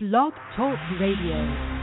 Blog Talk Radio.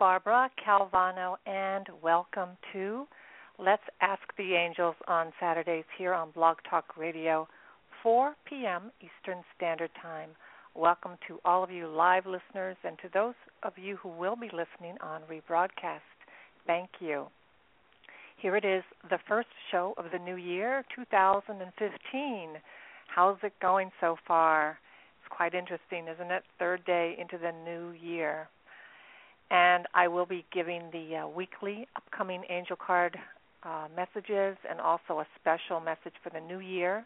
Calvano, and welcome to Let's Ask the Angels on Saturdays here on Blog Talk Radio, 4 p.m. Eastern Standard Time. Welcome to all of you live listeners and to those of you who will be listening on rebroadcast. Thank you. Here it is, the first show of the new year, 2015. How's it going so far? It's quite interesting, isn't it? Third day into the new year and I will be giving the uh, weekly upcoming angel card uh, messages and also a special message for the new year.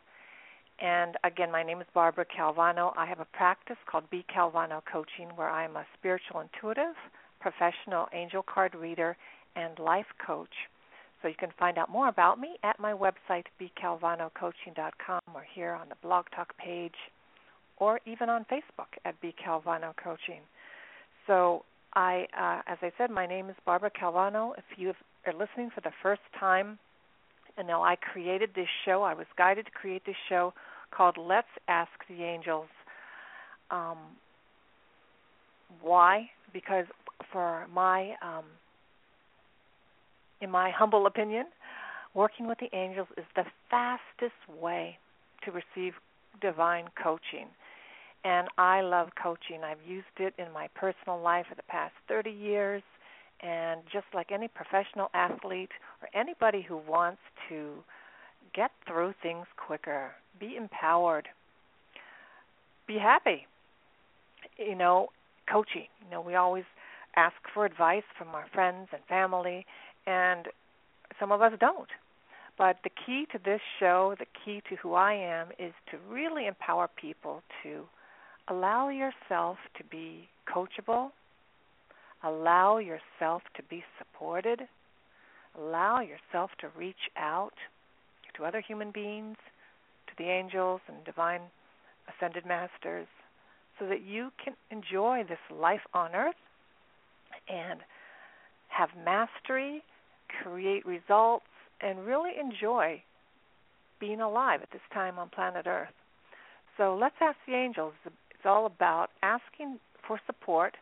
And again, my name is Barbara Calvano. I have a practice called B Calvano Coaching where I am a spiritual intuitive, professional angel card reader, and life coach. So you can find out more about me at my website, bcalvanocoaching.com, or here on the Blog Talk page, or even on Facebook at B Calvano Coaching. So I, uh, as I said, my name is Barbara Calvano. If you are listening for the first time, and now I created this show. I was guided to create this show called "Let's Ask the Angels." Um, why? Because for my, um, in my humble opinion, working with the angels is the fastest way to receive divine coaching and I love coaching. I've used it in my personal life for the past 30 years, and just like any professional athlete or anybody who wants to get through things quicker, be empowered, be happy. You know, coaching. You know, we always ask for advice from our friends and family, and some of us don't. But the key to this show, the key to who I am, is to really empower people to allow yourself to be coachable, allow yourself to be supported, allow yourself to reach out to other human beings, to the angels and divine ascended masters, so that you can enjoy this life on earth and have mastery, create results, and really enjoy being alive at this time on planet Earth. So let's ask the angels it's all about asking for support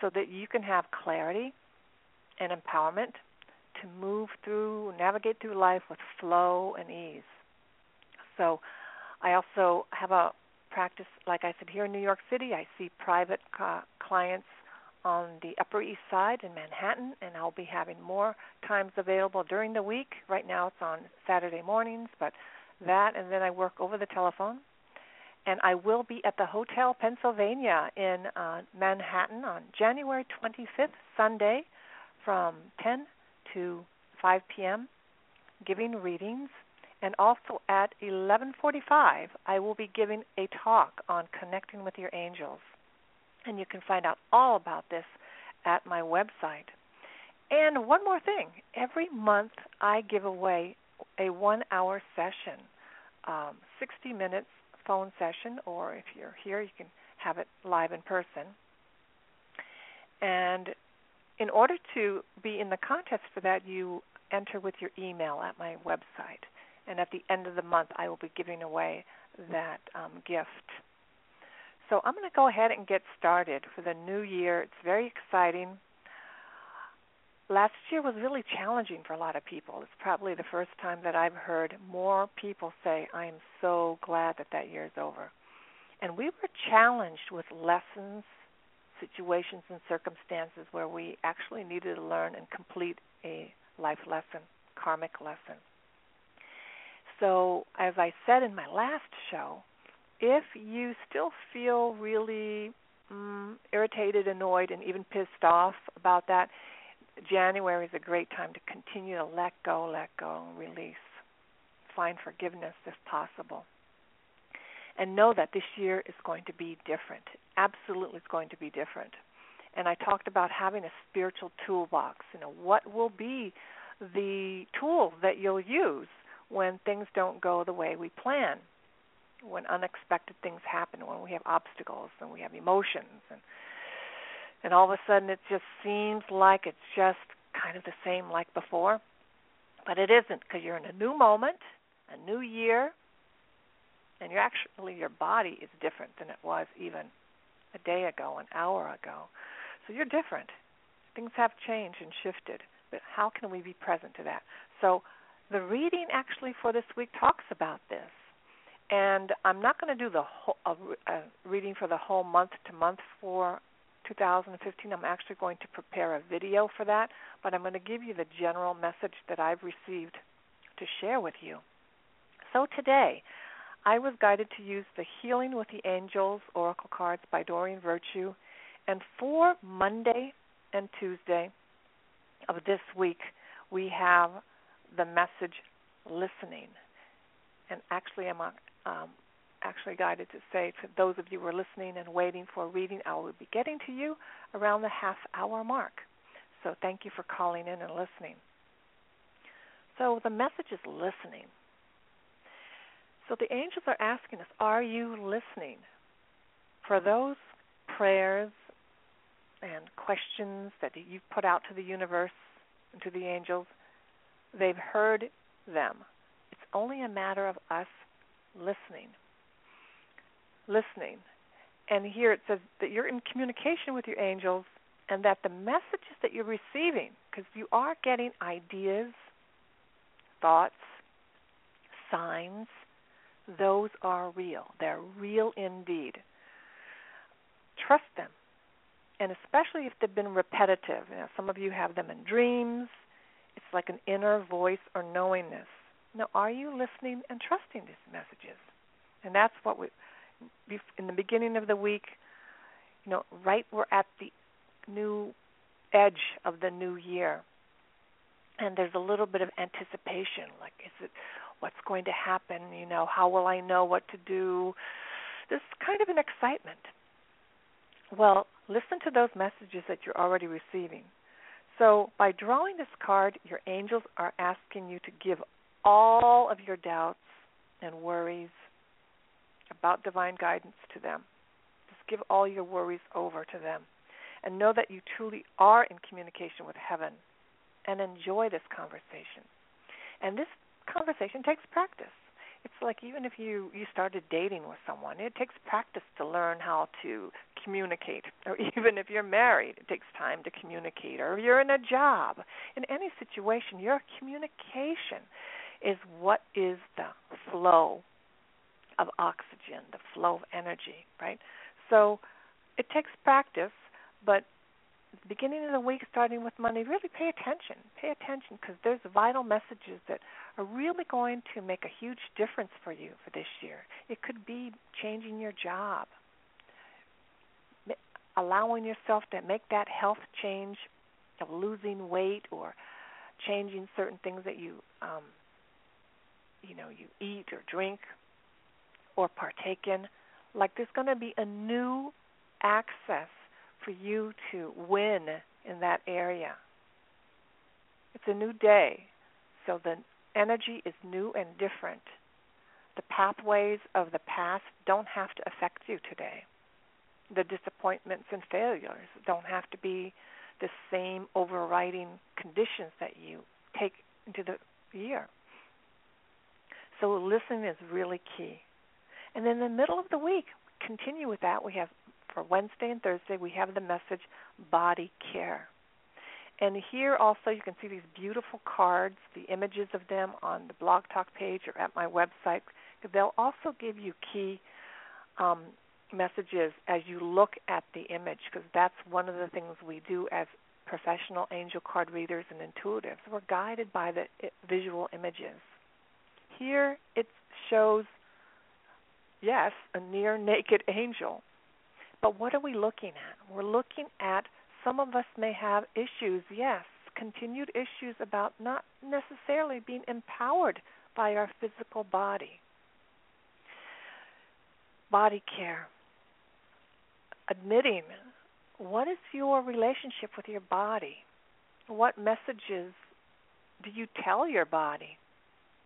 so that you can have clarity and empowerment to move through, navigate through life with flow and ease. So, I also have a practice, like I said, here in New York City. I see private uh, clients on the Upper East Side in Manhattan, and I'll be having more times available during the week. Right now it's on Saturday mornings, but that, and then I work over the telephone and I will be at the Hotel Pennsylvania in uh, Manhattan on January 25th, Sunday, from 10 to 5 p.m., giving readings. And also at 11:45, I will be giving a talk on connecting with your angels. And you can find out all about this at my website. And one more thing: every month I give away a one-hour session, um, 60 minutes phone session, or if you're here, you can have it live in person. And in order to be in the contest for that, you enter with your email at my website. And at the end of the month, I will be giving away that um, gift. So I'm going to go ahead and get started for the new year. It's very exciting last year was really challenging for a lot of people. It's probably the first time that I've heard more people say, I am so glad that that year is over. And we were challenged with lessons situations and circumstances where we actually needed to learn and complete a life lesson, karmic lesson. So, as I said in my last show, if you still feel really mm, irritated, annoyed, and even pissed off about that, January is a great time to continue to let go, let go, release. Find forgiveness if possible. And know that this year is going to be different. Absolutely, it's going to be different. And I talked about having a spiritual toolbox. You know, what will be the tool that you'll use when things don't go the way we plan, when unexpected things happen, when we have obstacles and we have emotions and and all of a sudden it just seems like it's just kind of the same like before. But it isn't because you're in a new moment, a new year, and you're actually your body is different than it was even a day ago, an hour ago. So you're different. Things have changed and shifted, but how can we be present to that? So the reading actually for this week talks about this. And I'm not going to do the whole uh, uh, reading for the whole month to month for 2015. I'm actually going to prepare a video for that, but I'm going to give you the general message that I've received to share with you. So today, I was guided to use the Healing with the Angels Oracle cards by Doreen Virtue. And for Monday and Tuesday of this week, we have the message listening. And actually, I'm um, actually guided to say to those of you who are listening and waiting for a reading, I will be getting to you around the half hour mark. So thank you for calling in and listening. So the message is listening. So the angels are asking us, are you listening? For those prayers and questions that you've put out to the universe and to the angels, they've heard them. It's only a matter of us listening listening. And here it says that you're in communication with your angels and that the messages that you're receiving, because you are getting ideas, thoughts, signs, those are real. They're real indeed. Trust them. And especially if they've been repetitive. You know, some of you have them in dreams. It's like an inner voice or knowingness. Now, are you listening and trusting these messages? And that's what we in the beginning of the week, you know, right we're at the new edge of the new year. And there's a little bit of anticipation, like is it what's going to happen, you know, how will I know what to do? There's kind of an excitement. Well, listen to those messages that you're already receiving. So, by drawing this card, your angels are asking you to give all of your doubts and worries about divine guidance to them. Just give all your worries over to them. And know that you truly are in communication with heaven and enjoy this conversation. And this conversation takes practice. It's like even if you you started dating with someone, it takes practice to learn how to communicate. Or even if you're married, it takes time to communicate. Or you're in a job, in any situation, your communication is what is the flow of oxygen, the flow of energy, right? So it takes practice, but beginning of the week, starting with money, really pay attention. Pay attention because there's vital messages that are really going to make a huge difference for you for this year. It could be changing your job, allowing yourself to make that health change of losing weight or changing certain things that you um, you know you eat or drink or partake in, like there's going to be a new access for you to win in that area. It's a new day, so the energy is new and different. The pathways of the past don't have to affect you today. The disappointments and failures don't have to be the same overriding conditions that you take into the year. So listening is really key. And then in the middle of the week, continue with that. We have for Wednesday and Thursday, we have the message body care. And here also you can see these beautiful cards, the images of them on the blog talk page or at my website. They'll also give you key um, messages as you look at the image because that's one of the things we do as professional angel card readers and intuitives. We're guided by the visual images. Here it shows, yes, a near naked angel. But what are we looking at? We're looking at some of us may have issues, yes, continued issues about not necessarily being empowered by our physical body. Body care. Admitting what is your relationship with your body? What messages do you tell your body?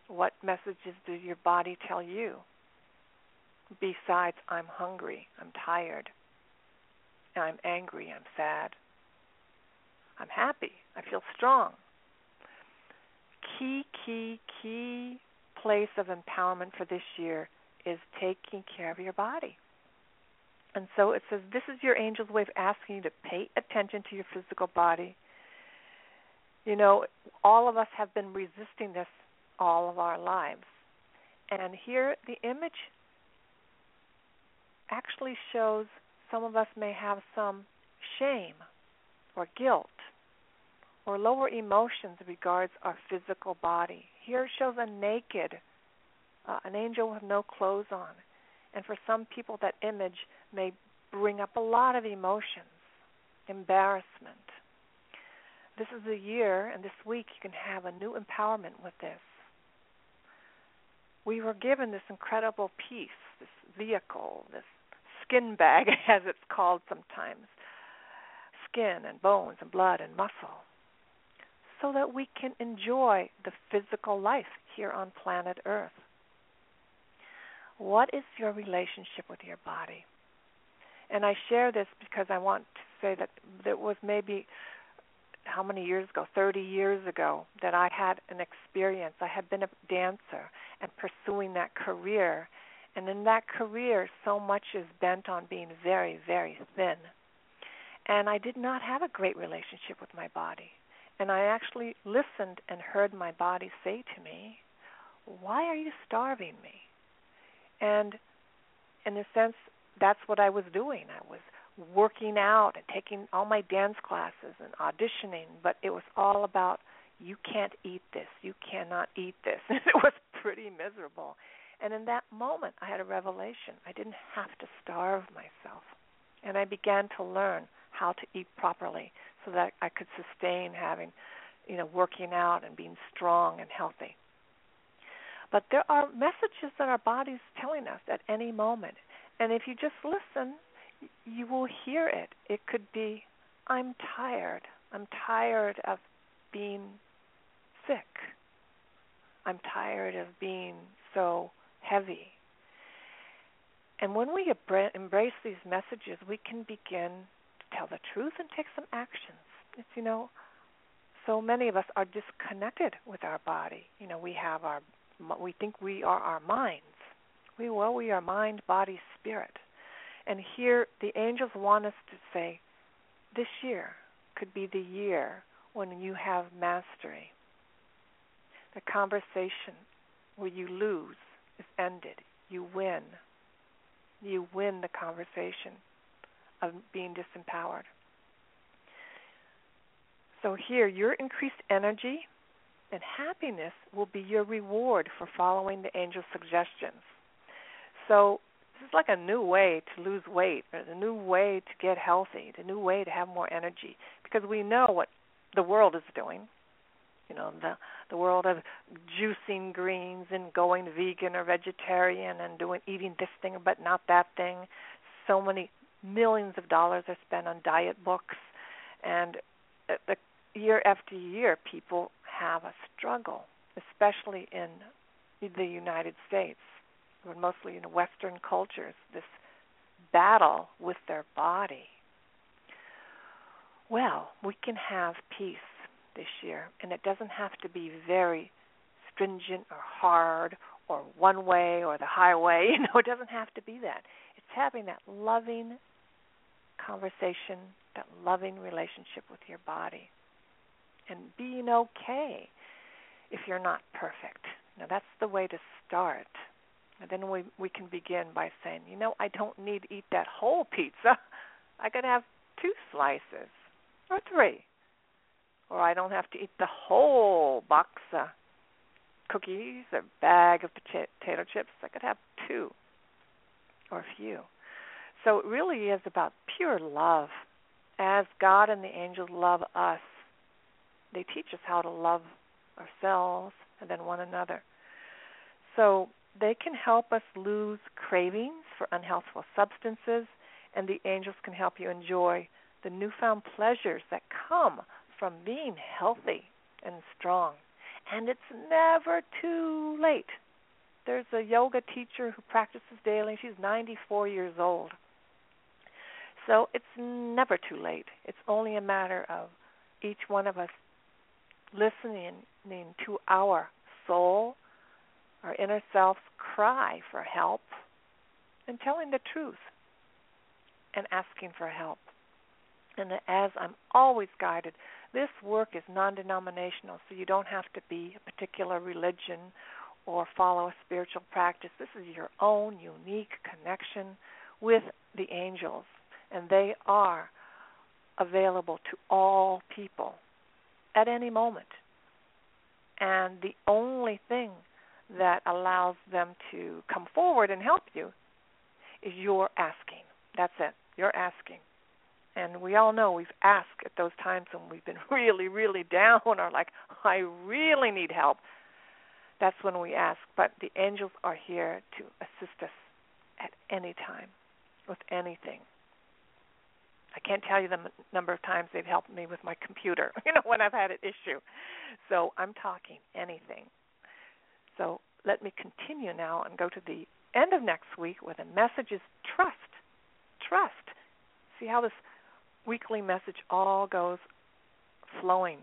What messages does your body tell you? Besides, I'm hungry, I'm tired, I'm angry, I'm sad, I'm happy, I feel strong. Key, key, key place of empowerment for this year is taking care of your body. And so it says, This is your angel's way of asking you to pay attention to your physical body. You know, all of us have been resisting this all of our lives. And here the image actually shows some of us may have some shame or guilt or lower emotions regards our physical body. Here it shows a naked, uh, an angel with no clothes on. And for some people, that image may bring up a lot of emotions, embarrassment. This is a year, and this week you can have a new empowerment with this we were given this incredible piece, this vehicle, this skin bag, as it's called sometimes skin and bones and blood and muscle, so that we can enjoy the physical life here on planet Earth. What is your relationship with your body? And I share this because I want to say that there was maybe how many years ago, 30 years ago, that I had an experience. I had been a dancer and pursuing that career. And in that career, so much is bent on being very, very thin. And I did not have a great relationship with my body. And I actually listened and heard my body say to me, Why are you starving me? And in a sense, that's what I was doing. I was working out and taking all my dance classes and auditioning, but it was all about you can't eat this, you cannot eat this. And it was pretty miserable. And in that moment, I had a revelation. I didn't have to starve myself. And I began to learn how to eat properly so that I could sustain having, you know, working out and being strong and healthy. But there are messages that our body's telling us at any moment. And if you just listen you will hear it. It could be, I'm tired. I'm tired of being sick. I'm tired of being so heavy. And when we embrace these messages, we can begin to tell the truth and take some actions. It's, you know, so many of us are disconnected with our body. You know, we have our, we think we are our minds. We, well, we are mind, body, spirit. And here, the angels want us to say, this year could be the year when you have mastery. The conversation where you lose is ended. You win. You win the conversation of being disempowered. So here, your increased energy and happiness will be your reward for following the angel's suggestions. So this is like a new way to lose weight, or a new way to get healthy, a new way to have more energy, because we know what the world is doing. You know, the the world of juicing greens and going vegan or vegetarian and doing eating this thing but not that thing. So many millions of dollars are spent on diet books, and uh, the year after year, people have a struggle, especially in the United States or mostly in Western cultures, this battle with their body. Well, we can have peace this year, and it doesn't have to be very stringent or hard or one way or the highway. You know, it doesn't have to be that. It's having that loving conversation, that loving relationship with your body, and being okay if you're not perfect. Now, that's the way to start And then we we can begin by saying, you know, I don't need to eat that whole pizza. I could have two slices or three. Or I don't have to eat the whole box of cookies or bag of potato chips. I could have two or a few. So it really is about pure love. As God and the angels love us, they teach us how to love ourselves and then one another. So they can help us lose cravings for unhealthful substances, and the angels can help you enjoy the newfound pleasures that come from being healthy and strong. And it's never too late. There's a yoga teacher who practices daily. She's 94 years old. So it's never too late. It's only a matter of each one of us listening to our soul, our inner self's cry for help, and telling the truth and asking for help. And as I'm always guided, this work is non denominational, so you don't have to be a particular religion or follow a spiritual practice. This is your own unique connection with the angels, and they are available to all people at any moment. And the only thing that allows them to come forward and help you is your asking. That's it. You're asking. And we all know we've asked at those times when we've been really, really down or like, I really need help. That's when we ask. But the angels are here to assist us at any time with anything. I can't tell you the m- number of times they've helped me with my computer, you know, when I've had an issue. So I'm talking anything. So let me continue now and go to the end of next week where the message is trust. Trust. See how this weekly message all goes flowing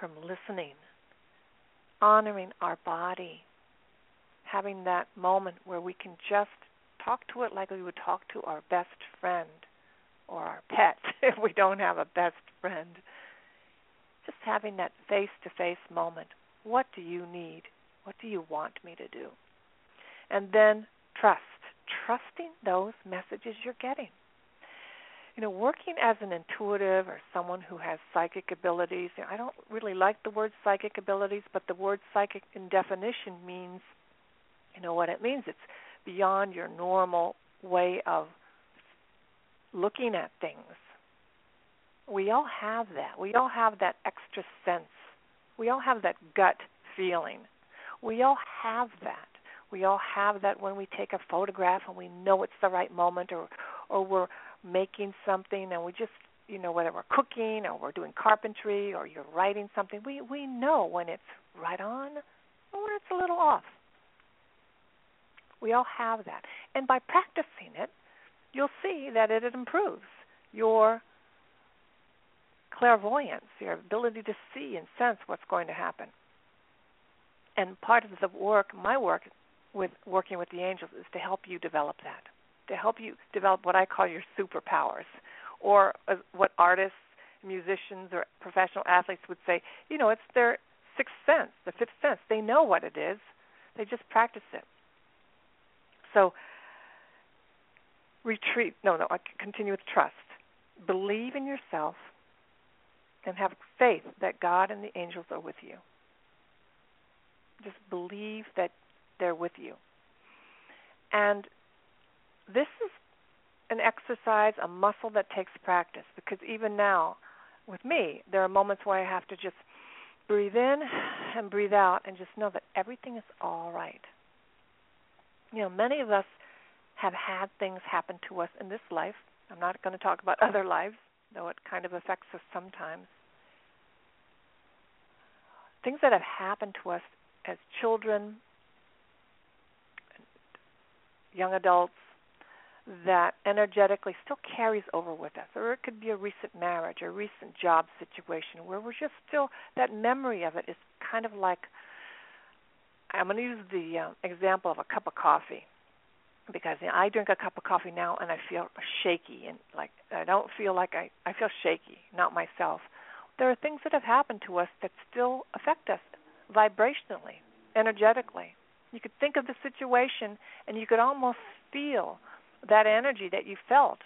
from listening, honoring our body, having that moment where we can just talk to it like we would talk to our best friend or our pet if we don't have a best friend. Just having that face to face moment. What do you need? What do you want me to do? And then trust. Trusting those messages you're getting you know, working as an intuitive or someone who has psychic abilities, you know, I don't really like the word psychic abilities, but the word psychic in definition means, you know, what it means. It's beyond your normal way of looking at things. We all have that. We all have that extra sense. We all have that gut feeling. We all have that. We all have that when we take a photograph and we know it's the right moment or or we're making something and we just you know whether we're cooking or we're doing carpentry or you're writing something we we know when it's right on or when it's a little off. We all have that. And by practicing it you'll see that it improves your clairvoyance your ability to see and sense what's going to happen. And part of the work my work with working with the angels is to help you develop that to help you develop what I call your superpowers, or uh, what artists, musicians, or professional athletes would say. You know, it's their sixth sense, the fifth sense. They know what it is. They just practice it. So, retreat. No, no. I continue with trust. Believe in yourself, and have faith that God and the angels are with you. Just believe that they're with you. And this is an exercise, a muscle that takes practice because even now, with me, there are moments where I have to just breathe in and breathe out and just know that everything is all right. You know, many of us have had things happen to us in this life. I'm not going to talk about other lives, though it kind of affects us sometimes. Things that have happened to us as children, young adults, that energetically still carries over with us. Or it could be a recent marriage, a recent job situation where we're just still, that memory of it is kind of like, I'm going to use the uh, example of a cup of coffee. Because you know, I drink a cup of coffee now and I feel shaky and like I don't feel like I I feel shaky, not myself. There are things that have happened to us that still affect us vibrationally, energetically. You could think of the situation and you could almost feel that energy that you felt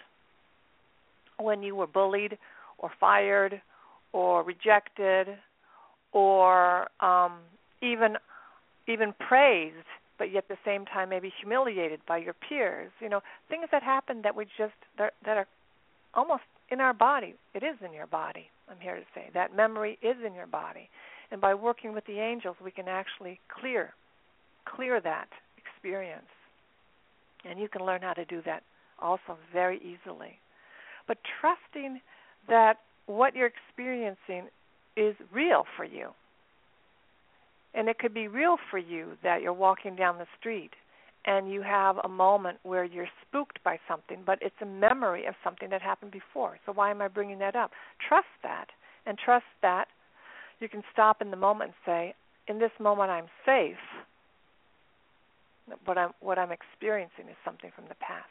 when you were bullied or fired or rejected or um, even even praised, but yet at the same time maybe humiliated by your peers. You know, things that happen that we just that, that are almost in our body. It is in your body. I'm here to say that memory is in your body, and by working with the angels, we can actually clear clear that experience, and you can learn how to do that also very easily. But trusting that what you're experiencing is real for you. And it could be real for you that you're walking down the street and you have a moment where you're spooked by something, but it's a memory of something that happened before. So why am I bringing that up? Trust that, and trust that you can stop in the moment and say, "In this moment, I'm safe. What I'm what I'm experiencing is something from the past."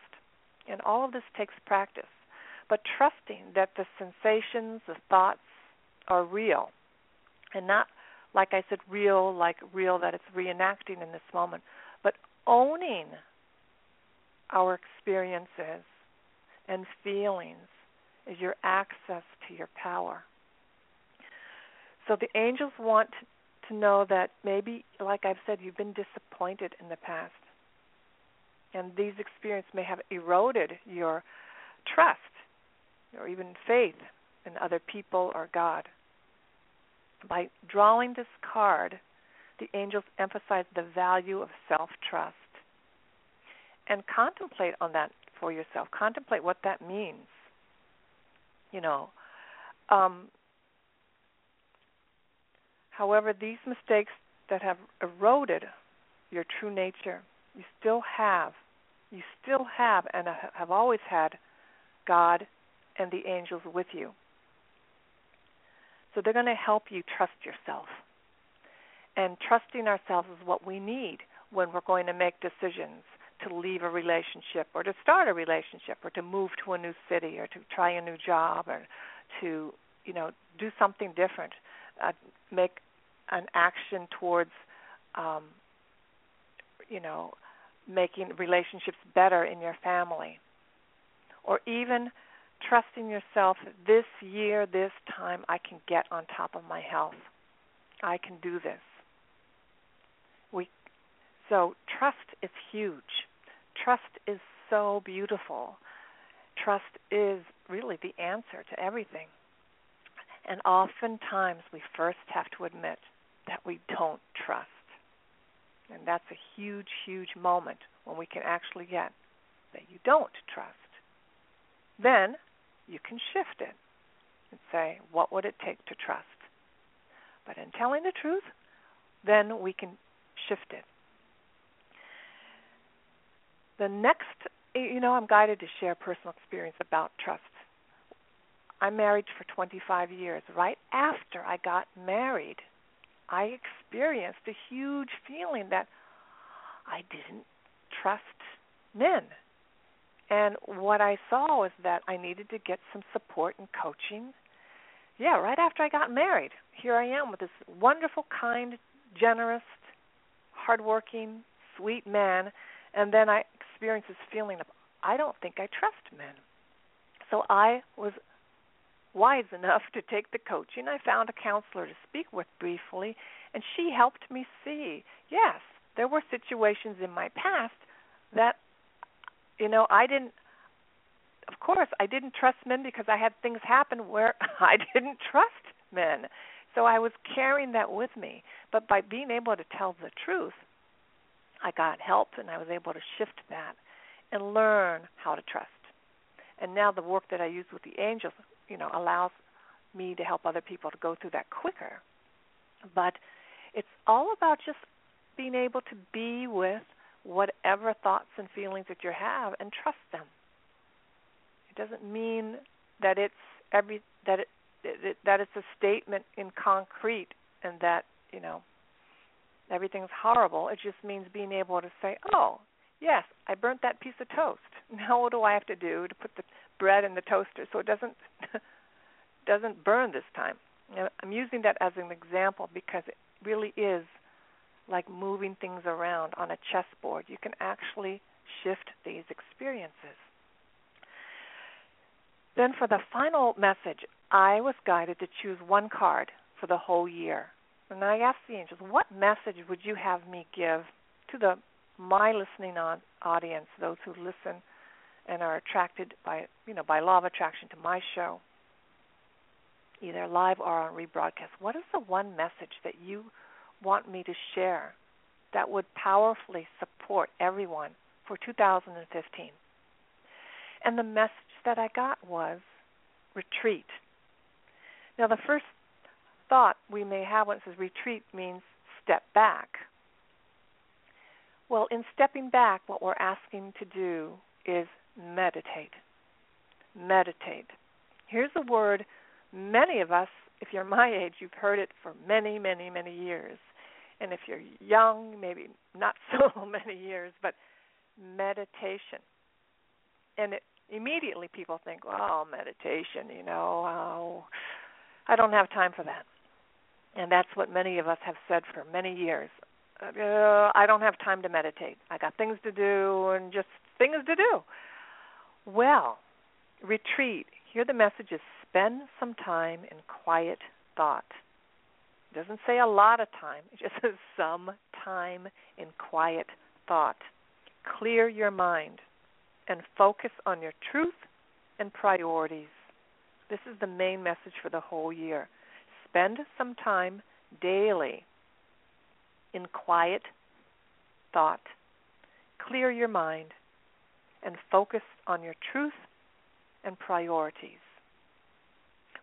And all of this takes practice, but trusting that the sensations, the thoughts are real, and not like I said, real, like real that it's reenacting in this moment, but owning our experiences and feelings is your access to your power. So the angels want to know that maybe, like I've said, you've been disappointed in the past. And these experiences may have eroded your trust or even faith in other people or God. By drawing this card, the angels emphasize the value of self trust. And contemplate on that for yourself. Contemplate what that means. You know, um, however, these mistakes that have eroded your true nature, you still have, you still have, and have always had God and the angels with you. So they're going to help you trust yourself. And trusting ourselves is what we need when we're going to make decisions to leave a relationship or to start a relationship or to move to a new city or to try a new job or to, you know, do something different, uh, make an action towards, um, you know, making relationships better in your family, or even trusting yourself this year, this time, I can get on top of my health. I can do this. We so trust is huge. Trust is so beautiful. Trust is really the answer to everything. And oftentimes we first have to admit that we don't trust. And that's a huge, huge moment when we can actually get that you don't trust. Then you can shift it and say, what would it take to trust? But in telling the truth, then we can shift it. The next, you know, I'm guided to share personal experience about trust. I'm married for 25 years. Right after I got married, I experienced a huge feeling that I didn't trust men and what I saw was that I needed to get some support and coaching. Yeah, right after I got married, here I am with this wonderful, kind, generous, hardworking, sweet man, and then I experienced this feeling of I don't think I trust men. So I was wise enough to take the coaching. I found a counselor to speak with briefly, and she helped me see yes, there were situations in my past that you know, I didn't of course I didn't trust men because I had things happen where I didn't trust men. So I was carrying that with me. But by being able to tell the truth, I got help and I was able to shift that and learn how to trust. And now the work that I use with the angels, you know, allows me to help other people to go through that quicker. But it's all about just being able to be with whatever thoughts and feelings that you have and trust them. It doesn't mean that it's every that it, that it's a statement in concrete and that you know everything's horrible. It just means being able to say, "Oh, yes, I burnt that piece of toast. Now what do I have to do to put the bread in the toaster so it doesn't doesn't burn this time?" I'm using that as an example because it really is like moving things around on a chessboard. You can actually shift these experiences. Then, for the final message, I was guided to choose one card for the whole year. And I asked the angels, what message would you have me give to the my listening on, audience, those who listen and are attracted by you know by law of attraction to my show, either live or on rebroadcast. What is the one message that you want me to share that would powerfully support everyone for 2015? And the message that I got was retreat. Now, the first thought we may have when it says retreat means step back. Well, in stepping back, what we're asking to do is meditate. Meditate. Here's a word many of us, if you're my age, you've heard it for many, many, many years. And if you're young, maybe not so many years, but meditation. And it, immediately people think, well, meditation, you know, oh, I don't have time for that. And that's what many of us have said for many years. Uh, I don't have time to meditate. I got things to do and just things to do. Well, retreat. Here the message is spend some time in quiet thought. It doesn't say a lot of time, it just says some time in quiet thought. Clear your mind and focus on your truth and priorities. This is the main message for the whole year. Spend some time daily in quiet thought. Clear your mind and focus on your truth and priorities.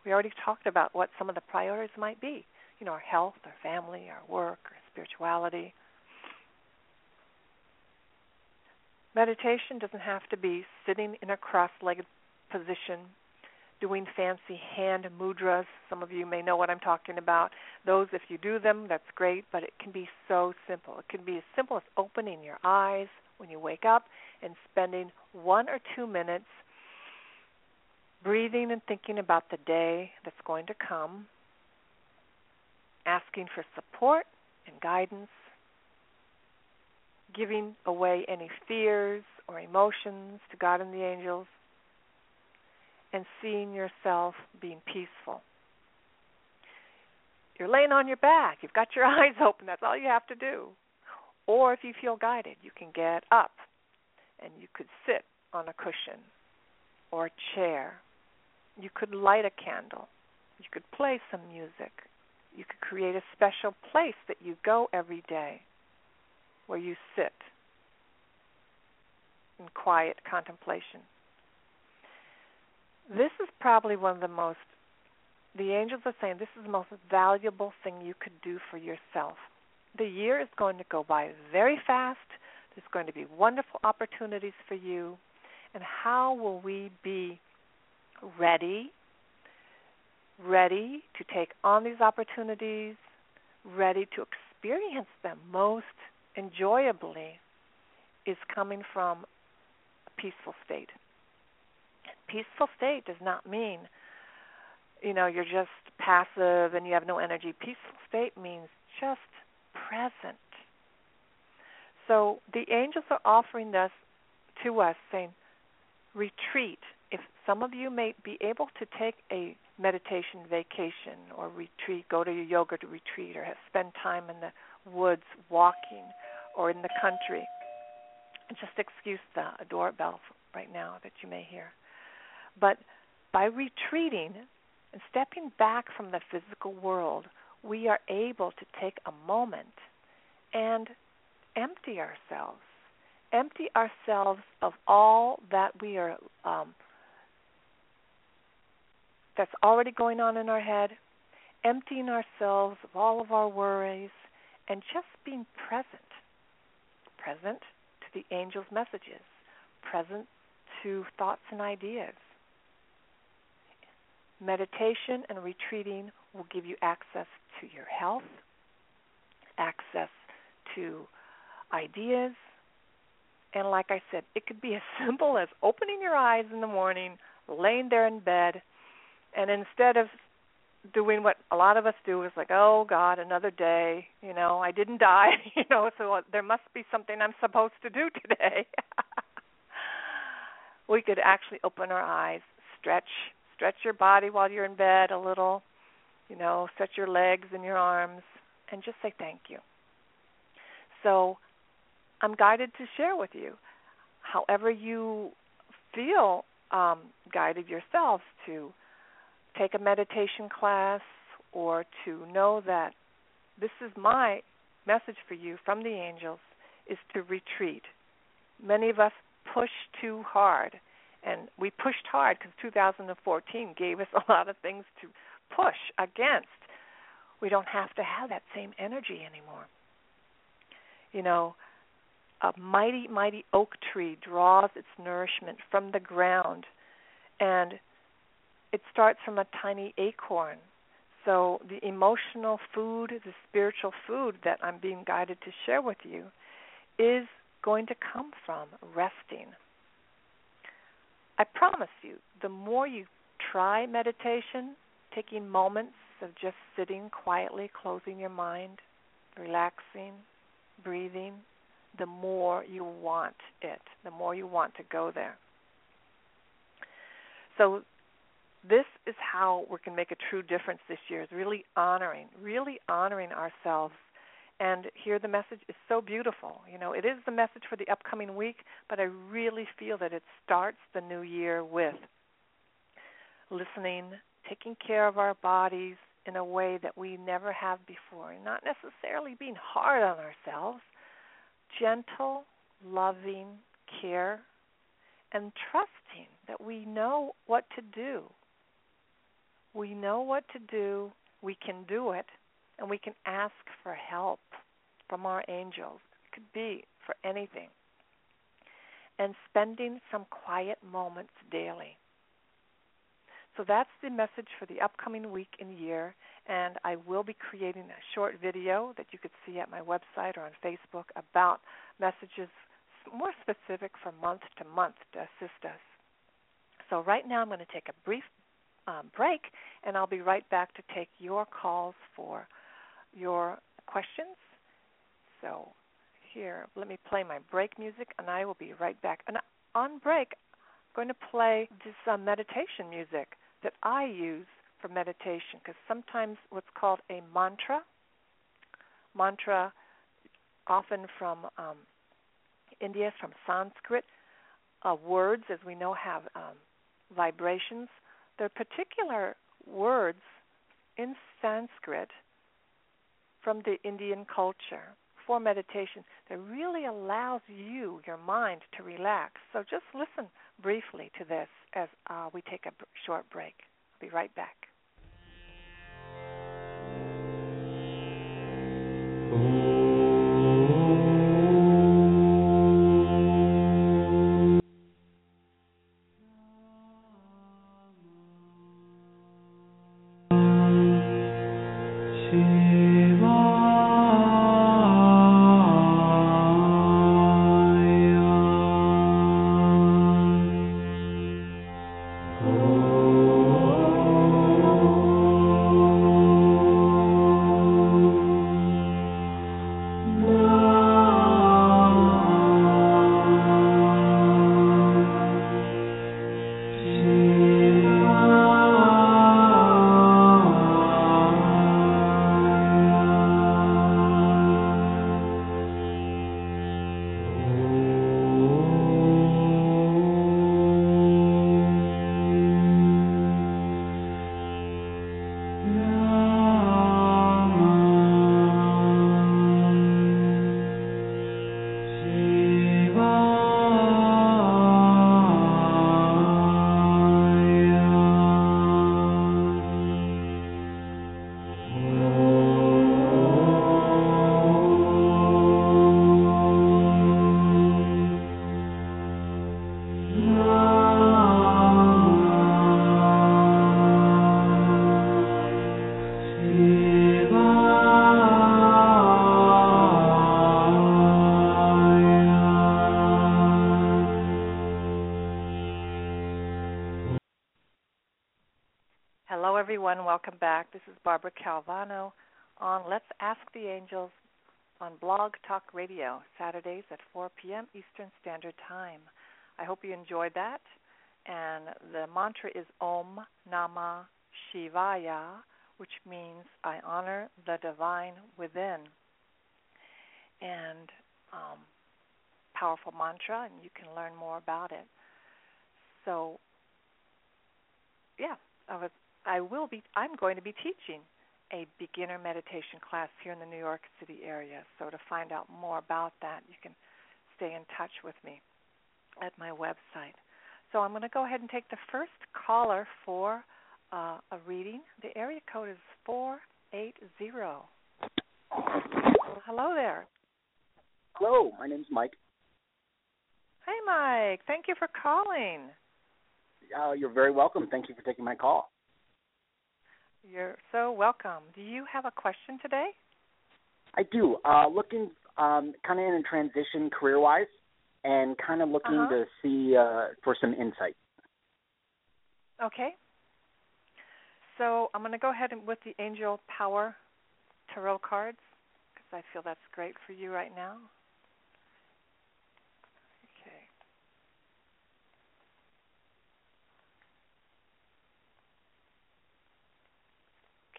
We already talked about what some of the priorities might be. You know, our health, our family, our work, our spirituality. Meditation doesn't have to be sitting in a cross legged position, doing fancy hand mudras. Some of you may know what I'm talking about. Those, if you do them, that's great, but it can be so simple. It can be as simple as opening your eyes when you wake up and spending one or two minutes breathing and thinking about the day that's going to come, asking for support and guidance, giving away any fears or emotions to God and the angels, and seeing yourself being peaceful. You're laying on your back, you've got your eyes open, that's all you have to do. Or if you feel guided, you can get up and you could sit on a cushion or a chair you could light a candle. You could play some music. You could create a special place that you go every day where you sit in quiet contemplation. This is probably one of the most, the angels are saying, this is the most valuable thing you could do for yourself. The year is going to go by very fast. There's going to be wonderful opportunities for you. And how will we be ready, ready to take on these opportunities, ready to experience them most enjoyably, is coming from a peaceful state. Peaceful state does not mean, you know, you're just passive and you have no energy. Peaceful state means just present. So the angels are offering this to us, saying, retreat if some of you may be able to take a meditation vacation or retreat, go to a yoga retreat, or have, spend time in the woods walking or in the country, just excuse the doorbell right now that you may hear. But by retreating and stepping back from the physical world, we are able to take a moment and empty ourselves. Empty ourselves of all that we are um, that's already going on in our head, emptying ourselves of all of our worries, and just being present. Present to the angel's messages, present to thoughts and ideas. Meditation and retreating will give you access to your health, access to ideas, and like I said, it could be as simple as opening your eyes in the morning, laying there in bed, and instead of doing what a lot of us do is like, oh God, another day. You know, I didn't die. You know, so uh, there must be something I'm supposed to do today. we could actually open our eyes, stretch, stretch your body while you're in bed a little. You know, stretch your legs and your arms, and just say thank you. So, I'm guided to share with you. However, you feel um, guided yourselves to take a meditation class or to know that this is my message for you from the angels is to retreat. Many of us push too hard, and we pushed hard because 2014 gave us a lot of things to push against. We don't have to have that same energy anymore. You know, a mighty, mighty oak tree draws its nourishment from the ground, and it starts from a tiny acorn. So the emotional food, the spiritual food that I'm being guided to share with you is going to come from resting. I promise you, the more you try meditation, taking moments of just sitting quietly, closing your mind, relaxing, breathing, the more you want it, the more you want to go there. So this is how we can make a true difference this year is really honoring, really honoring ourselves. And here the message is so beautiful. You know, it is the message for the upcoming week, but I really feel that it starts the new year with listening, taking care of our bodies in a way that we never have before, not necessarily being hard on ourselves, gentle, loving care, and trusting that we know what to do we know what to do, we can do it, and we can ask for help from our angels. It could be for anything. And spending some quiet moments daily. So that's the message for the upcoming week and year. And I will be creating a short video that you could see at my website or on Facebook about messages more specific from month to month to assist us. So right now I'm going to take a brief um, break, and I'll be right back to take your calls for your questions. So, here, let me play my break music, and I will be right back. And on break, I'm going to play this uh, meditation music that I use for meditation because sometimes what's called a mantra, mantra, often from um, India, from Sanskrit, uh, words, as we know, have um, vibrations there are particular words in Sanskrit from the Indian culture for meditation that really allows you, your mind, to relax. So just listen briefly to this as uh, we take a short break. I'll be right back. Back. This is Barbara Calvano on Let's Ask the Angels on Blog Talk Radio, Saturdays at 4 p.m. Eastern Standard Time. I hope you enjoyed that. And the mantra is Om Namah Shivaya, which means I honor the divine within. And um, powerful mantra, and you can learn more about it. So, yeah, I was. I will be. I'm going to be teaching a beginner meditation class here in the New York City area. So to find out more about that, you can stay in touch with me at my website. So I'm going to go ahead and take the first caller for uh, a reading. The area code is 480. Hello there. Hello, my name's Mike. Hey, Mike. Thank you for calling. Uh, you're very welcome. Thank you for taking my call. You're so welcome. Do you have a question today? I do. Uh, looking um, kind of in a transition career wise and kind of looking uh-huh. to see uh, for some insight. Okay. So I'm going to go ahead and with the Angel Power Tarot cards because I feel that's great for you right now.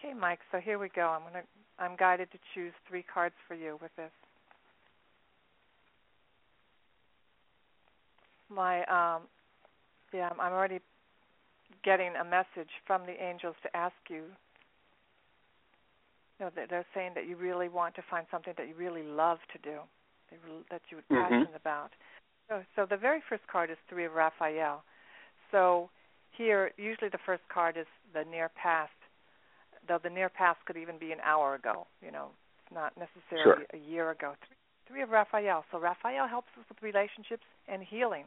Okay, Mike. So here we go. I'm going to I'm guided to choose three cards for you with this. My um yeah, I'm already getting a message from the angels to ask you you know, they're saying that you really want to find something that you really love to do, that you're mm-hmm. passionate about. So, so the very first card is Three of Raphael. So here, usually the first card is the near past, though the near past could even be an hour ago. You know, it's not necessarily sure. a year ago. Three, three of Raphael. So Raphael helps us with relationships and healing.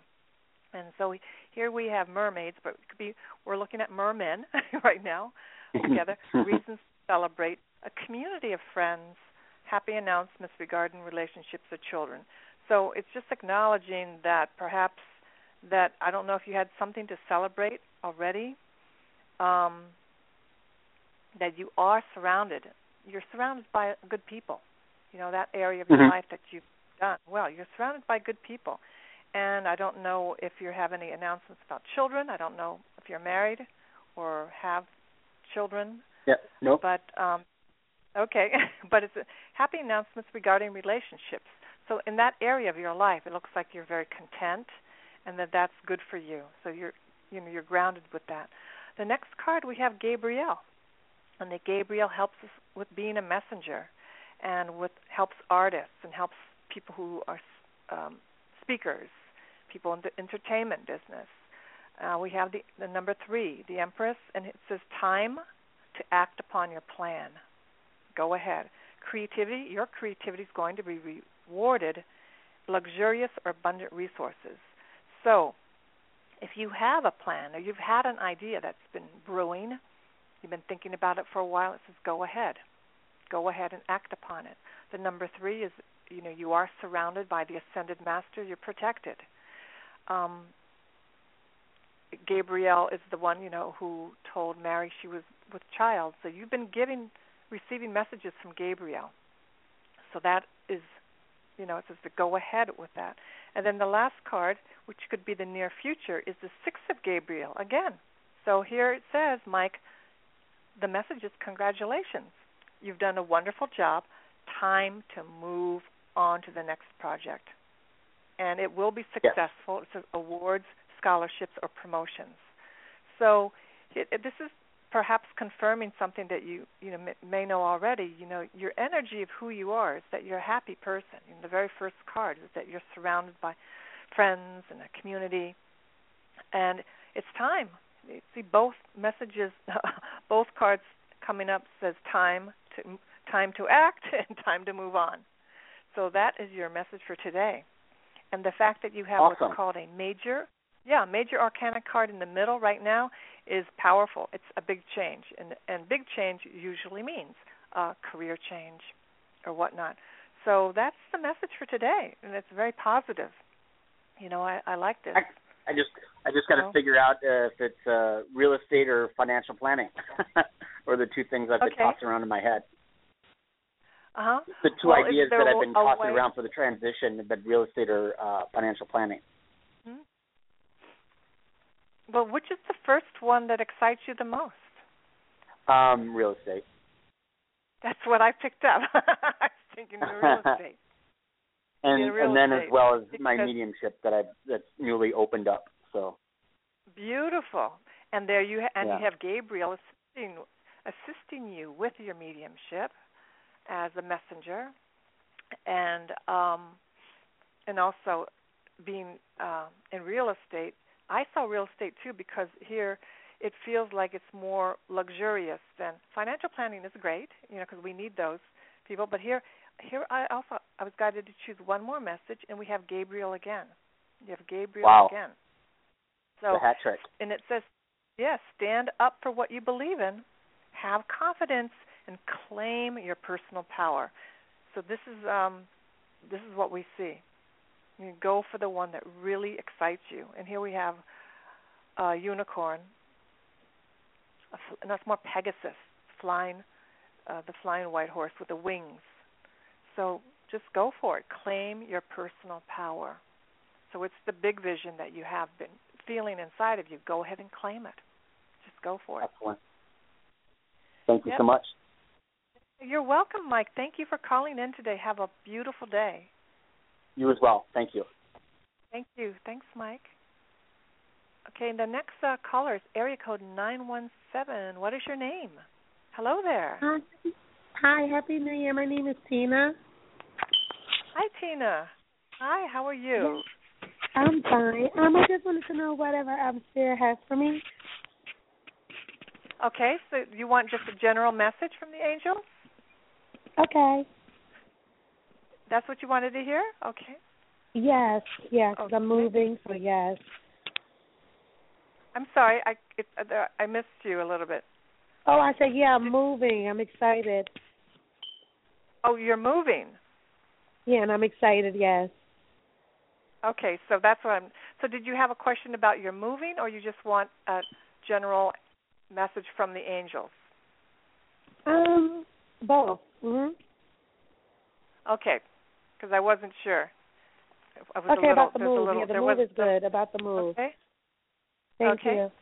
And so here we have mermaids, but it could be we're looking at mermen right now together. Reasons to celebrate a community of friends, happy announcements regarding relationships or children. So it's just acknowledging that perhaps that I don't know if you had something to celebrate already, um, that you are surrounded. You're surrounded by good people. You know that area of your mm-hmm. life that you've done well. You're surrounded by good people, and I don't know if you have any announcements about children. I don't know if you're married or have children. Yeah. Nope. But um, Okay, but it's happy announcements regarding relationships. So in that area of your life, it looks like you're very content, and that that's good for you. So you're you know you're grounded with that. The next card we have Gabriel, and the Gabriel helps us with being a messenger, and with helps artists and helps people who are um, speakers, people in the entertainment business. Uh, we have the, the number three, the Empress, and it says time to act upon your plan. Go ahead. Creativity, your creativity is going to be rewarded luxurious or abundant resources. So, if you have a plan or you've had an idea that's been brewing, you've been thinking about it for a while, it says go ahead. Go ahead and act upon it. The number three is you know, you are surrounded by the ascended master, you're protected. Um, Gabriel is the one, you know, who told Mary she was with child. So you've been giving receiving messages from Gabriel. So that is, you know, it says to go ahead with that. And then the last card, which could be the near future, is the Six of Gabriel again. So here it says, Mike, the message is congratulations. You've done a wonderful job. Time to move on to the next project. And it will be successful. Yes. It says awards, scholarships, or promotions. So it, it, this is perhaps confirming something that you you know may know already. You know, your energy of who you are is that you're a happy person. And the very first card is that you're surrounded by friends and a community, and it's time. You see both messages, both cards coming up says time to time to act and time to move on. So that is your message for today. And the fact that you have awesome. what's called a major yeah, major arcana card in the middle right now is powerful. It's a big change, and and big change usually means uh, career change or whatnot. So that's the message for today, and it's very positive. You know, I, I like this. I just I just got to Oh. figure out uh, if it's uh, real estate or financial planning, or the two things I've been Okay. tossing around in my head. Uh huh. The two Well, ideas that I've been tossing way- around for the transition have been real estate or uh, financial planning. Hmm? Well, which is the first one that excites you the most? Um, real estate. That's what I picked up. I was thinking real estate. And and then as well as my mediumship that I've that's newly opened up. So Beautiful. And there you ha- and Yeah. you have Gabriel assisting assisting you with your mediumship as a messenger, and um, and also being uh, in real estate. I saw real estate too because here it feels like it's more luxurious than financial planning is great, you know, because we need those people. But here, here I also I was guided to choose one more message, and we have Gabriel again. You have Gabriel Wow. again. So the hat trick. and it says, yes, stand up for what you believe in, have confidence, and claim your personal power. So this is um, this is what we see. You go for the one that really excites you. And here we have a unicorn, and that's more Pegasus, flying, uh, the flying white horse with the wings. So just go for it. Claim your personal power. So it's the big vision that you have been feeling inside of you. Go ahead and claim it. Just go for it. Excellent. Thank you Yep. so much. You're welcome, Mike. Thank you for calling in today. Have a beautiful day. You as well. Thank you. Thank you. Thanks, Mike. Okay, the next uh, caller is area code 917. What is your name? Hello there. Hi. Hi, Happy New Year. My name is Tina. Hi, Tina. Hi, how are you? I'm fine. Um, I just wanted to know whatever um Spirit has for me. Okay, so you want just a general message from the angel? Okay. That's what you wanted to hear? Okay. Yes, yes. Okay. I'm moving, so yes. I'm sorry, I it, uh, I missed you a little bit. Oh, I said yeah. I'm moving. I'm excited. Oh, you're moving. Yeah, and I'm excited. Yes. Okay, so that's what I'm. So, did you have a question about your moving, or you just want a general message from the angels? Um, both. Mhm. Okay, because I wasn't sure. I was Okay, little, about the move. little, yeah, the move was, is good. About the move. Okay, Thank okay. you.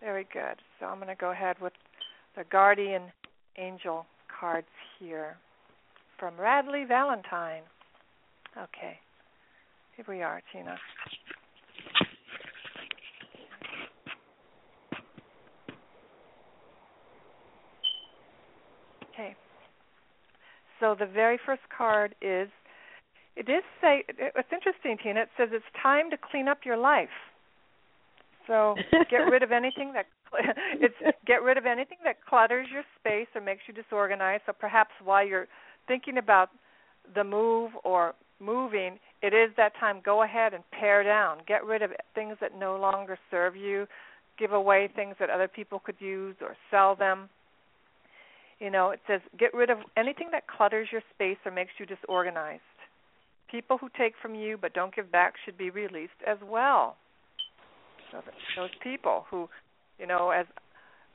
very good. So I'm going to go ahead with the guardian angel cards here from Radleigh Valentine. Okay, here we are, Tina. Okay. So the very first card is it is say it's interesting, Tina. It says it's time to clean up your life. So get rid of anything that it's get rid of anything that clutters your space or makes you disorganized. So perhaps while you're thinking about the move or moving, it is that time. Go ahead and pare down. Get rid of things that no longer serve you. Give away things that other people could use or sell them. You know, it says get rid of anything that clutters your space or makes you disorganized. People who take from you but don't give back should be released as well. So those people who, you know, as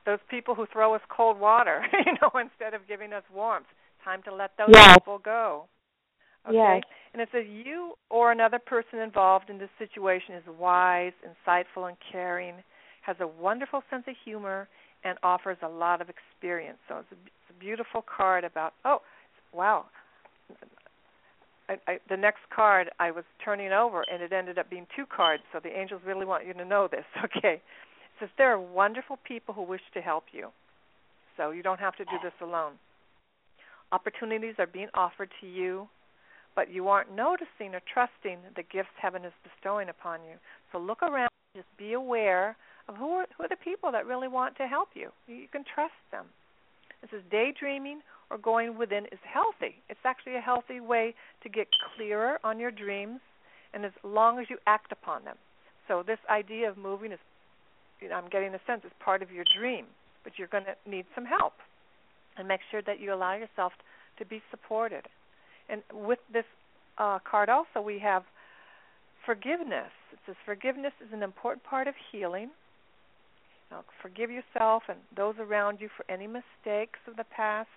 those people who throw us cold water, you know, instead of giving us warmth, time to let those Yes. people go. Okay? Yes. And it says you or another person involved in this situation is wise, insightful, and caring, has a wonderful sense of humor, and offers a lot of experience. So it's a, it's a beautiful card about, oh, wow. I, I, the next card I was turning over, and it ended up being two cards. So the angels really want you to know this. Okay, it says there are wonderful people who wish to help you, so you don't have to do this alone. Opportunities are being offered to you, but you aren't noticing or trusting the gifts heaven is bestowing upon you. So look around, just be aware of who are who are the people that really want to help you. You can trust them. This is daydreaming or going within is healthy. It's actually a healthy way to get clearer on your dreams, and as long as you act upon them. So this idea of moving is, you know, I'm getting a sense, is part of your dream, but you're going to need some help, and make sure that you allow yourself to be supported. And with this uh, card, also we have forgiveness. It says forgiveness is an important part of healing. Now, forgive yourself and those around you for any mistakes of the past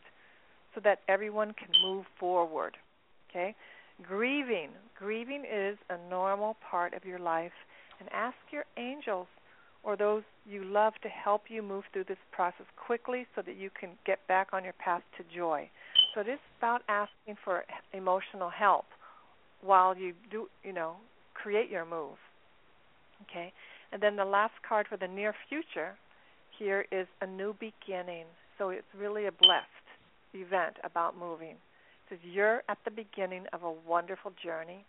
so that everyone can move forward. Okay? Grieving. Grieving is a normal part of your life. And ask your angels or those you love to help you move through this process quickly so that you can get back on your path to joy. So it is about asking for emotional help while you do, you know, create your move. Okay? And then the last card for the near future here is a new beginning. So it's really a blessed event about moving. It says you're at the beginning of a wonderful journey.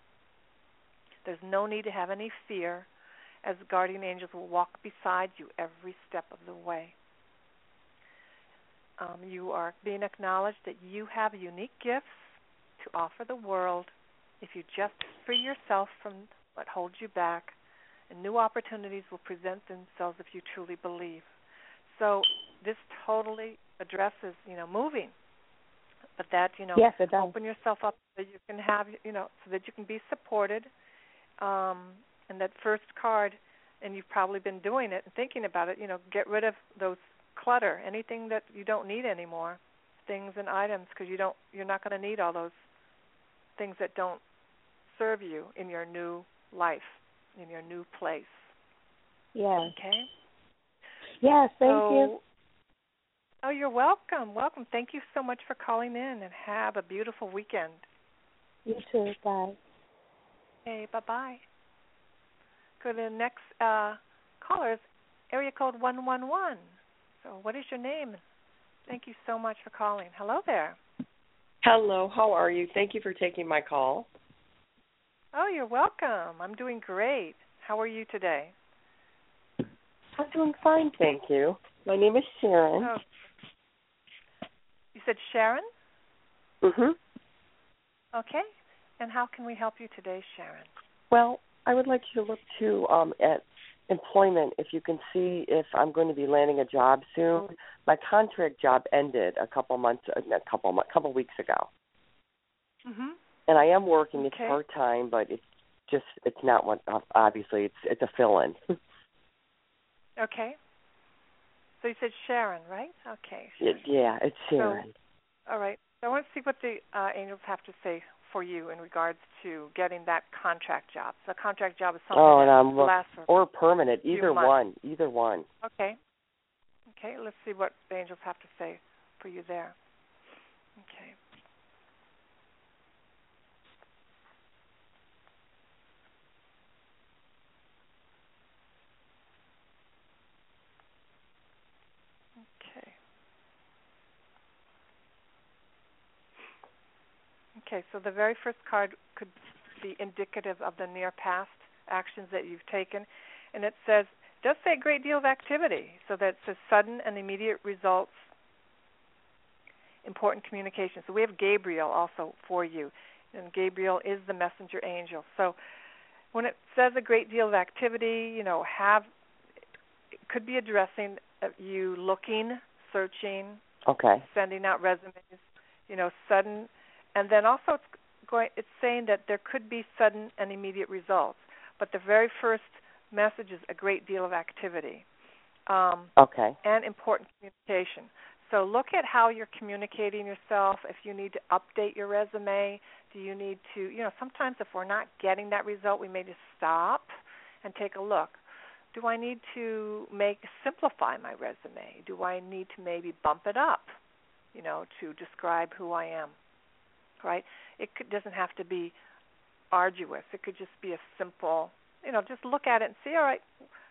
There's no need to have any fear as guardian angels will walk beside you every step of the way. Um, you are being acknowledged that you have unique gifts to offer the world if you just free yourself from what holds you back, and new opportunities will present themselves if you truly believe. So this totally addresses, you know, moving, but that you know, yes, open yourself up so you can have, you know, so that you can be supported. Um, and that first card, and you've probably been doing it and thinking about it. You know, get rid of those clutter, anything that you don't need anymore, things and items, because you don't, you're not going to need all those things that don't serve you in your new life, in your new place. yeah Okay. Yes, thank so, you. Oh, you're welcome. Welcome. Thank you so much for calling in and have a beautiful weekend. You too. Bye. Okay, bye bye. Go to the next uh, caller is area code 111. So, what is your name? Thank you so much for calling. Hello there. Hello, how are you? Thank you for taking my call. Oh, you're welcome. I'm doing great. How are you today? I'm doing fine, thank you. My name is Sharon. Oh. You said Sharon? Mhm. Okay. And how can we help you today, Sharon? Well, I would like you to look to um at employment if you can see if I'm going to be landing a job soon. My contract job ended a couple months a couple a couple weeks ago. Mhm. And I am working it's Okay. part time, but it's just it's not what obviously it's it's a fill in. Okay. So you said Sharon, right? Okay. Sharon. yeah, it's Sharon. All right. So I want to see what the uh, angels have to say for you in regards to getting that contract job. So a contract job is something oh, and look, lasts for or permanent, either months. one, either one. Okay. Okay, let's see what the angels have to say for you there. Okay. Okay. Okay, so the very first card could be indicative of the near past actions that you've taken. And it says, does say a great deal of activity. So that says sudden and immediate results, important communication. So we have Gabriel also for you. And Gabriel is the messenger angel. So when it says a great deal of activity, you know, have it could be addressing you looking, searching, Okay. sending out resumes, you know, sudden, and then also it's going. It's saying that there could be sudden and immediate results, but the very first message is a great deal of activity, um, Okay. and important communication. So look at how you're communicating yourself. If you need to update your resume, do you need to, you know, sometimes if we're not getting that result, we may just stop and take a look do I need to make simplify my resume? Do I need to maybe bump it up, you know, to describe who I am? Right? It could, doesn't have to be arduous. It could just be a simple, you know, just look at it and see, all right,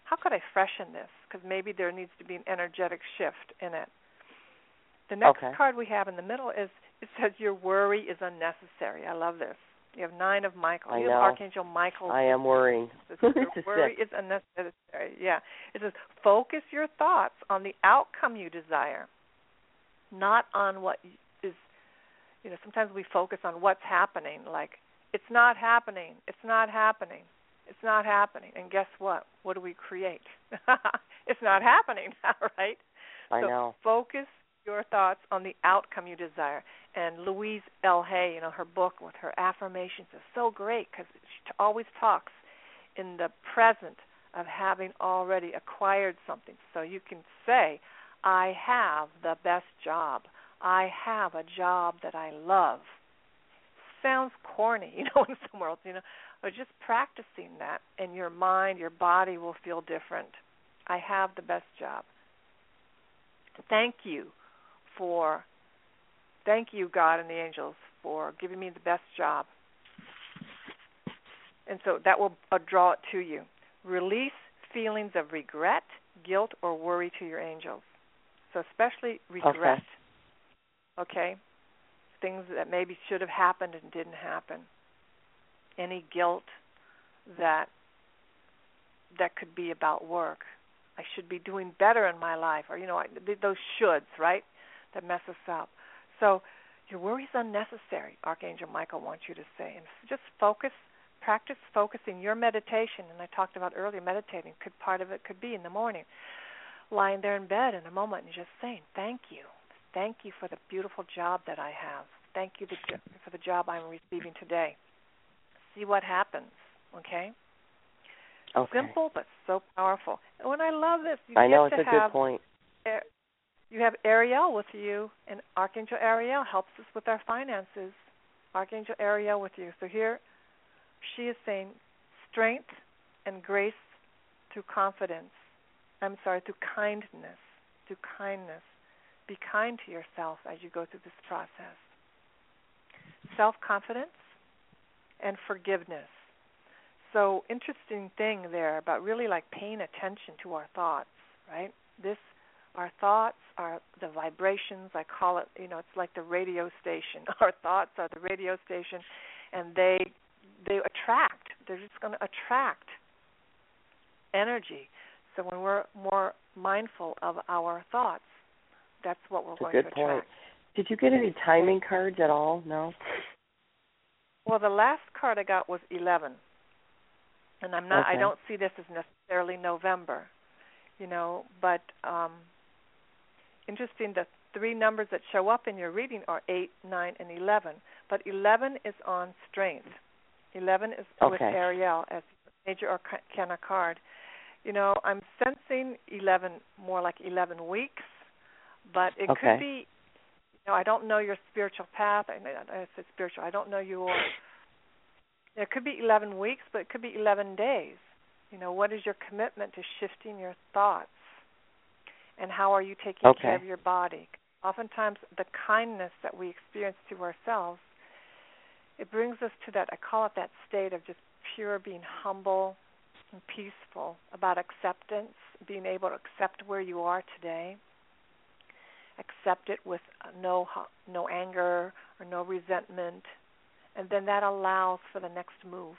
how could I freshen this? Because maybe there needs to be an energetic shift in it. The next Okay. card we have in the middle is it says your worry is unnecessary. I love this. You have nine of Michael. I you know. have Archangel Michael I am worrying. is is worry is unnecessary. Yeah. It says focus your thoughts on the outcome you desire, not on what you know, sometimes we focus on what's happening, like it's not happening, it's not happening, it's not happening. And guess what? What do we create? it's not happening, right? I so know. focus your thoughts on the outcome you desire. And Louise L. Hay, you know, her book with her affirmations is so great because she t- always talks in the present of having already acquired something. So you can say, I have the best job. I have a job that I love. Sounds corny, you know, in some worlds, you know, just practicing that and your mind, your body will feel different. I have the best job. Thank you for thank you God and the angels for giving me the best job. And so that will uh, draw it to you. Release feelings of regret, guilt, or worry to your angels. So especially regret. Okay. Okay? Things that maybe should have happened and didn't happen. Any guilt that that could be about work. I should be doing better in my life, or you know, those shoulds, right? That mess us up. So your worry is unnecessary. Archangel Michael wants you to say, and just focus, practice focusing your meditation. And I talked about earlier, meditating. Could part of it could be in the morning, lying there in bed in a moment and just saying, "Thank you, thank you for the beautiful job that I have. Thank you for the job I'm receiving today." See what happens. Okay. Okay. Simple but so powerful. And I love this, you I know it's a good point. You have Ariel with you, and Archangel Ariel helps us with our finances. Archangel Ariel with you. So here, she is saying strength and grace through confidence. I'm sorry, through kindness. Through kindness. Be kind to yourself as you go through this process. Self confidence and forgiveness. So interesting thing there about really like paying attention to our thoughts, right? This our thoughts are the vibrations, I call it, you know, it's like the radio station. Our thoughts are the radio station and they they attract. They're just going to attract energy. So when we're more mindful of our thoughts, that's what we're that's going a good to attract. Point. Did you get any timing cards at all? No. Well, the last card I got was 11. And I'm not okay. I don't see this as necessarily November, you know, but um interesting the three numbers that show up in your reading are 8, 9 and 11, but 11 is on strength. 11 is okay. with Ariel as major arcana card. You know, I'm sensing 11 more like 11 weeks, but it okay. could be you know, I don't know your spiritual path. I, I said spiritual. I don't know your. It could be 11 weeks, but it could be 11 days. You know, what is your commitment to shifting your thoughts, and how are you taking okay. care of your body? Oftentimes, the kindness that we experience to ourselves, it brings us to that. I call it that state of just pure being humble and peaceful about acceptance, being able to accept where you are today accept it with no no anger or no resentment. And then that allows for the next move.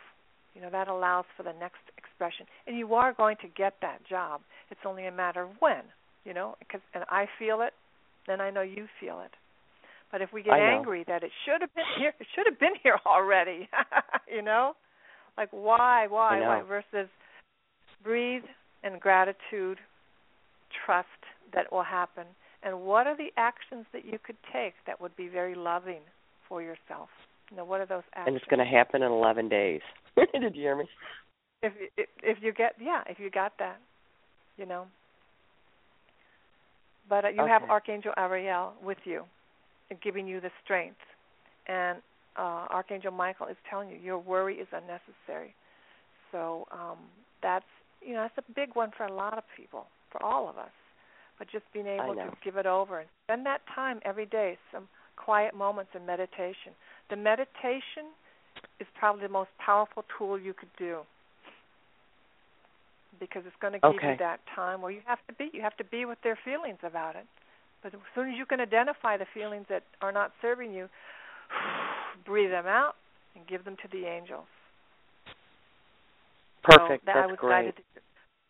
You know that allows for the next expression. And you are going to get that job. It's only a matter of when you know because and i feel it then i know you feel it. But if we get angry that it should have been here it should have been here already you know? Like why why why versus breathe and gratitude trust that it will happen and what are the actions that you could take that would be very loving for yourself? You know, what are those actions? And it's going to happen in 11 days. Did you hear me? If, if if you get yeah, if you got that, you know. But uh, you okay. have Archangel Ariel with you, giving you the strength, and uh, Archangel Michael is telling you your worry is unnecessary. So um, that's you know that's a big one for a lot of people, for all of us but just being able to give it over and spend that time every day, some quiet moments in meditation. The meditation is probably the most powerful tool you could do because it's going to give okay. you that time where you have to be. You have to be with their feelings about it. But as soon as you can identify the feelings that are not serving you, breathe them out and give them to the angels. Perfect. So that That's I was great. guided to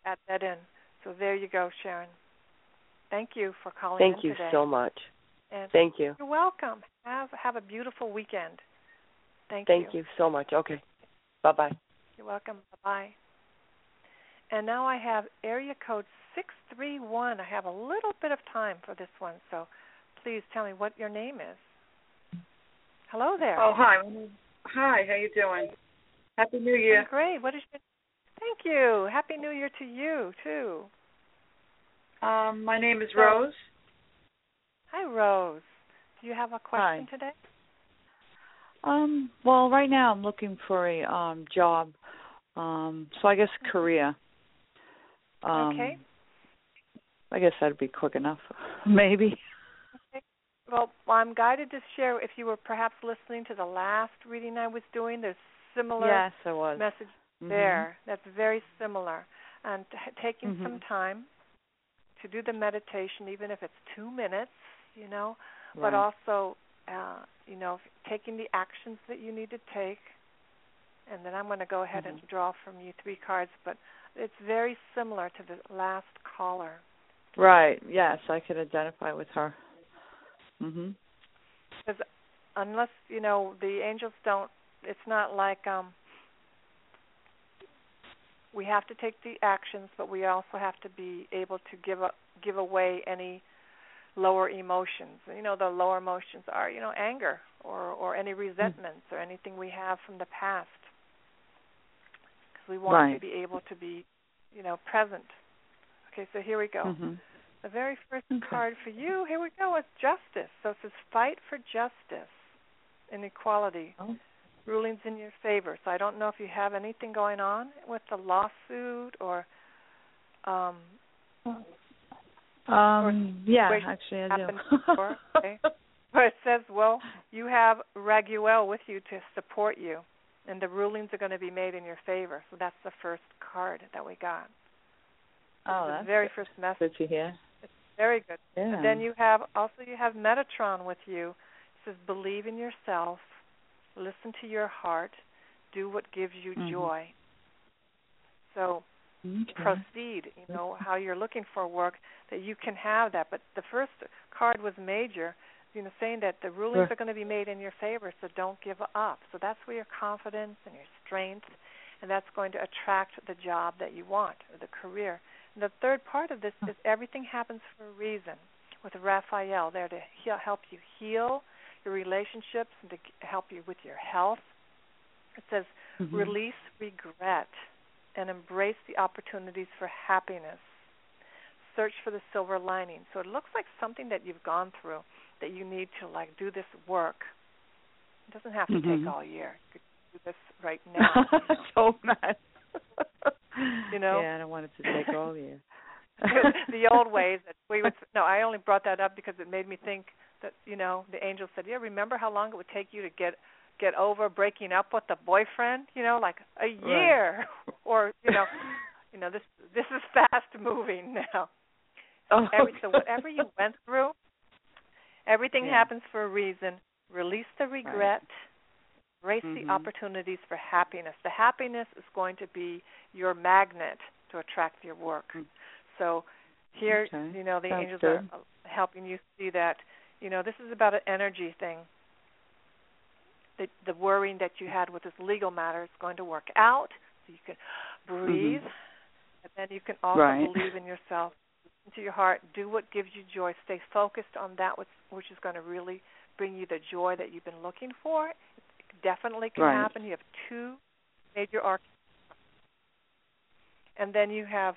add that in. So there you go, Sharon. Thank you for calling Thank in you today. so much. And Thank you. You're welcome. Have have a beautiful weekend. Thank, Thank you. Thank you so much. Okay. Bye bye. You're welcome. Bye bye. And now I have area code six three one. I have a little bit of time for this one, so please tell me what your name is. Hello there. Oh hi. Hi, how you doing? Happy New Year. I'm great. What is your Thank you. Happy New Year to you too. Um, my name is Rose. Hi, Rose. Do you have a question Hi. today? Um, well, right now I'm looking for a um job. Um, so I guess career. Um, okay. I guess that'd be quick enough. Maybe. Well, I'm guided to share. If you were perhaps listening to the last reading I was doing, there's similar Yes, I was. message Mhm. there. That's very similar. And t- taking some Mhm. time to do the meditation, even if it's two minutes, you know, right. but also, uh, you know, taking the actions that you need to take. And then I'm going to go ahead and Mhm. draw from you three cards, but it's very similar to the last caller. Right. Yes, I could identify with her. Mhm. Because unless you know the angels don't, it's not like um we have to take the actions, but we also have to be able to give a, give away any lower emotions. You know, the lower emotions are you know anger or or any resentments or anything we have from the past. Because we want Right. to be able to be, you know, present. Okay, so here we go. Mhm. The very first Okay. card for you, here we go, it's justice. So it says fight for justice and equality. Oh. Rulings in your favor. So I don't know if you have anything going on with the lawsuit or um Um. Yeah, actually, I do. before, okay. but it says, well, you have Raguel with you to support you and the rulings are going to be made in your favor. So that's the first card that we got. oh, the that's very good. first message. good to hear. Very good. Yeah. And then you have also you have Metatron with you. It says believe in yourself, listen to your heart, do what gives you Mhm. joy. So Okay. proceed. You know how you're looking for work that you can have that. But the first card was major. You know, saying that the rulings are going to be made in your favor, so don't give up. So that's where your confidence and your strength, and that's going to attract the job that you want or the career. And the third part of this is everything happens for a reason. With Raphael there to heal, help you heal your relationships and to help you with your health. It says Mhm. release regret and embrace the opportunities for happiness. Search for the silver lining. So it looks like something that you've gone through that you need to like do this work. It doesn't have to Mhm. take all year. You could do this right now. you know. so mad. You know? Yeah, I don't want it to take all year. the old ways that we would no, I only brought that up because it made me think that, you know, the angel said, Yeah, remember how long it would take you to get get over breaking up with the boyfriend? You know, like a year or you know you know, this this is fast moving now. Oh, Every, so whatever you went through, everything Yeah. happens for a reason. Release the regret. Embrace Mhm. the opportunities for happiness. The happiness is going to be your magnet to attract your work. Mm. So here, Okay. you know, the Sounds angels good. are uh, helping you see that, you know, this is about an energy thing. The the worrying that you had with this legal matter is going to work out. So you can mm-hmm. breathe, and then you can also Right. believe in yourself. Listen to your heart. Do what gives you joy. Stay focused on that which which is going to really bring you the joy that you've been looking for. It definitely can Right. happen. You have two major arcs, and then you have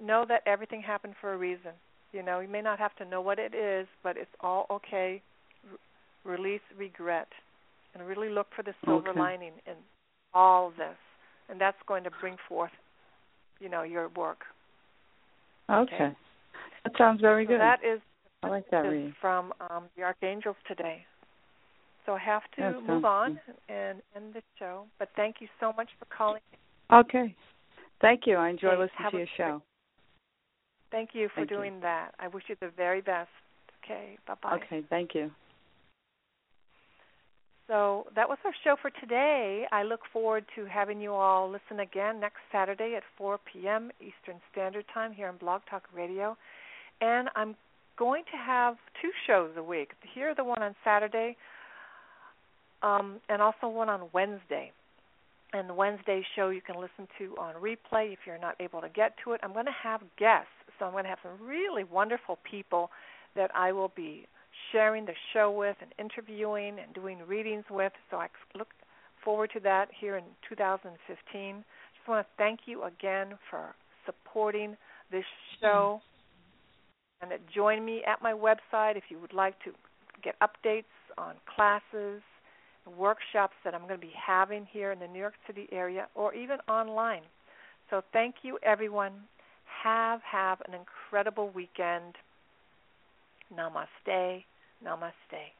know that everything happened for a reason. You know, you may not have to know what it is, but it's all okay. R- release regret, and really look for the silver Okay. lining in all this, and that's going to bring forth, you know, your work. okay. That sounds very So good. that is I like that reading. from um, the archangels today. So I have to move on good. and end the show. But thank you so much for calling. Okay. Thank you. I enjoy Okay, listening have to your show. Thank you for Thank you. doing that. I wish you the very best. Okay, bye bye. Okay, thank you. So that was our show for today. I look forward to having you all listen again next Saturday at 4 p.m. Eastern Standard Time here on Blog Talk Radio. And I'm going to have two shows a week. Here, the one on Saturday, um, and also one on Wednesday. And the Wednesday show you can listen to on replay if you're not able to get to it. I'm going to have guests, so I'm going to have some really wonderful people that I will be sharing the show with and interviewing and doing readings with. So I look forward to that here in 2015. just want to thank you again for supporting this show and join me at my website if you would like to get updates on classes, workshops that I'm going to be having here in the New York City area or even online. So thank you everyone. Have have an incredible weekend. Namaste. Namaste.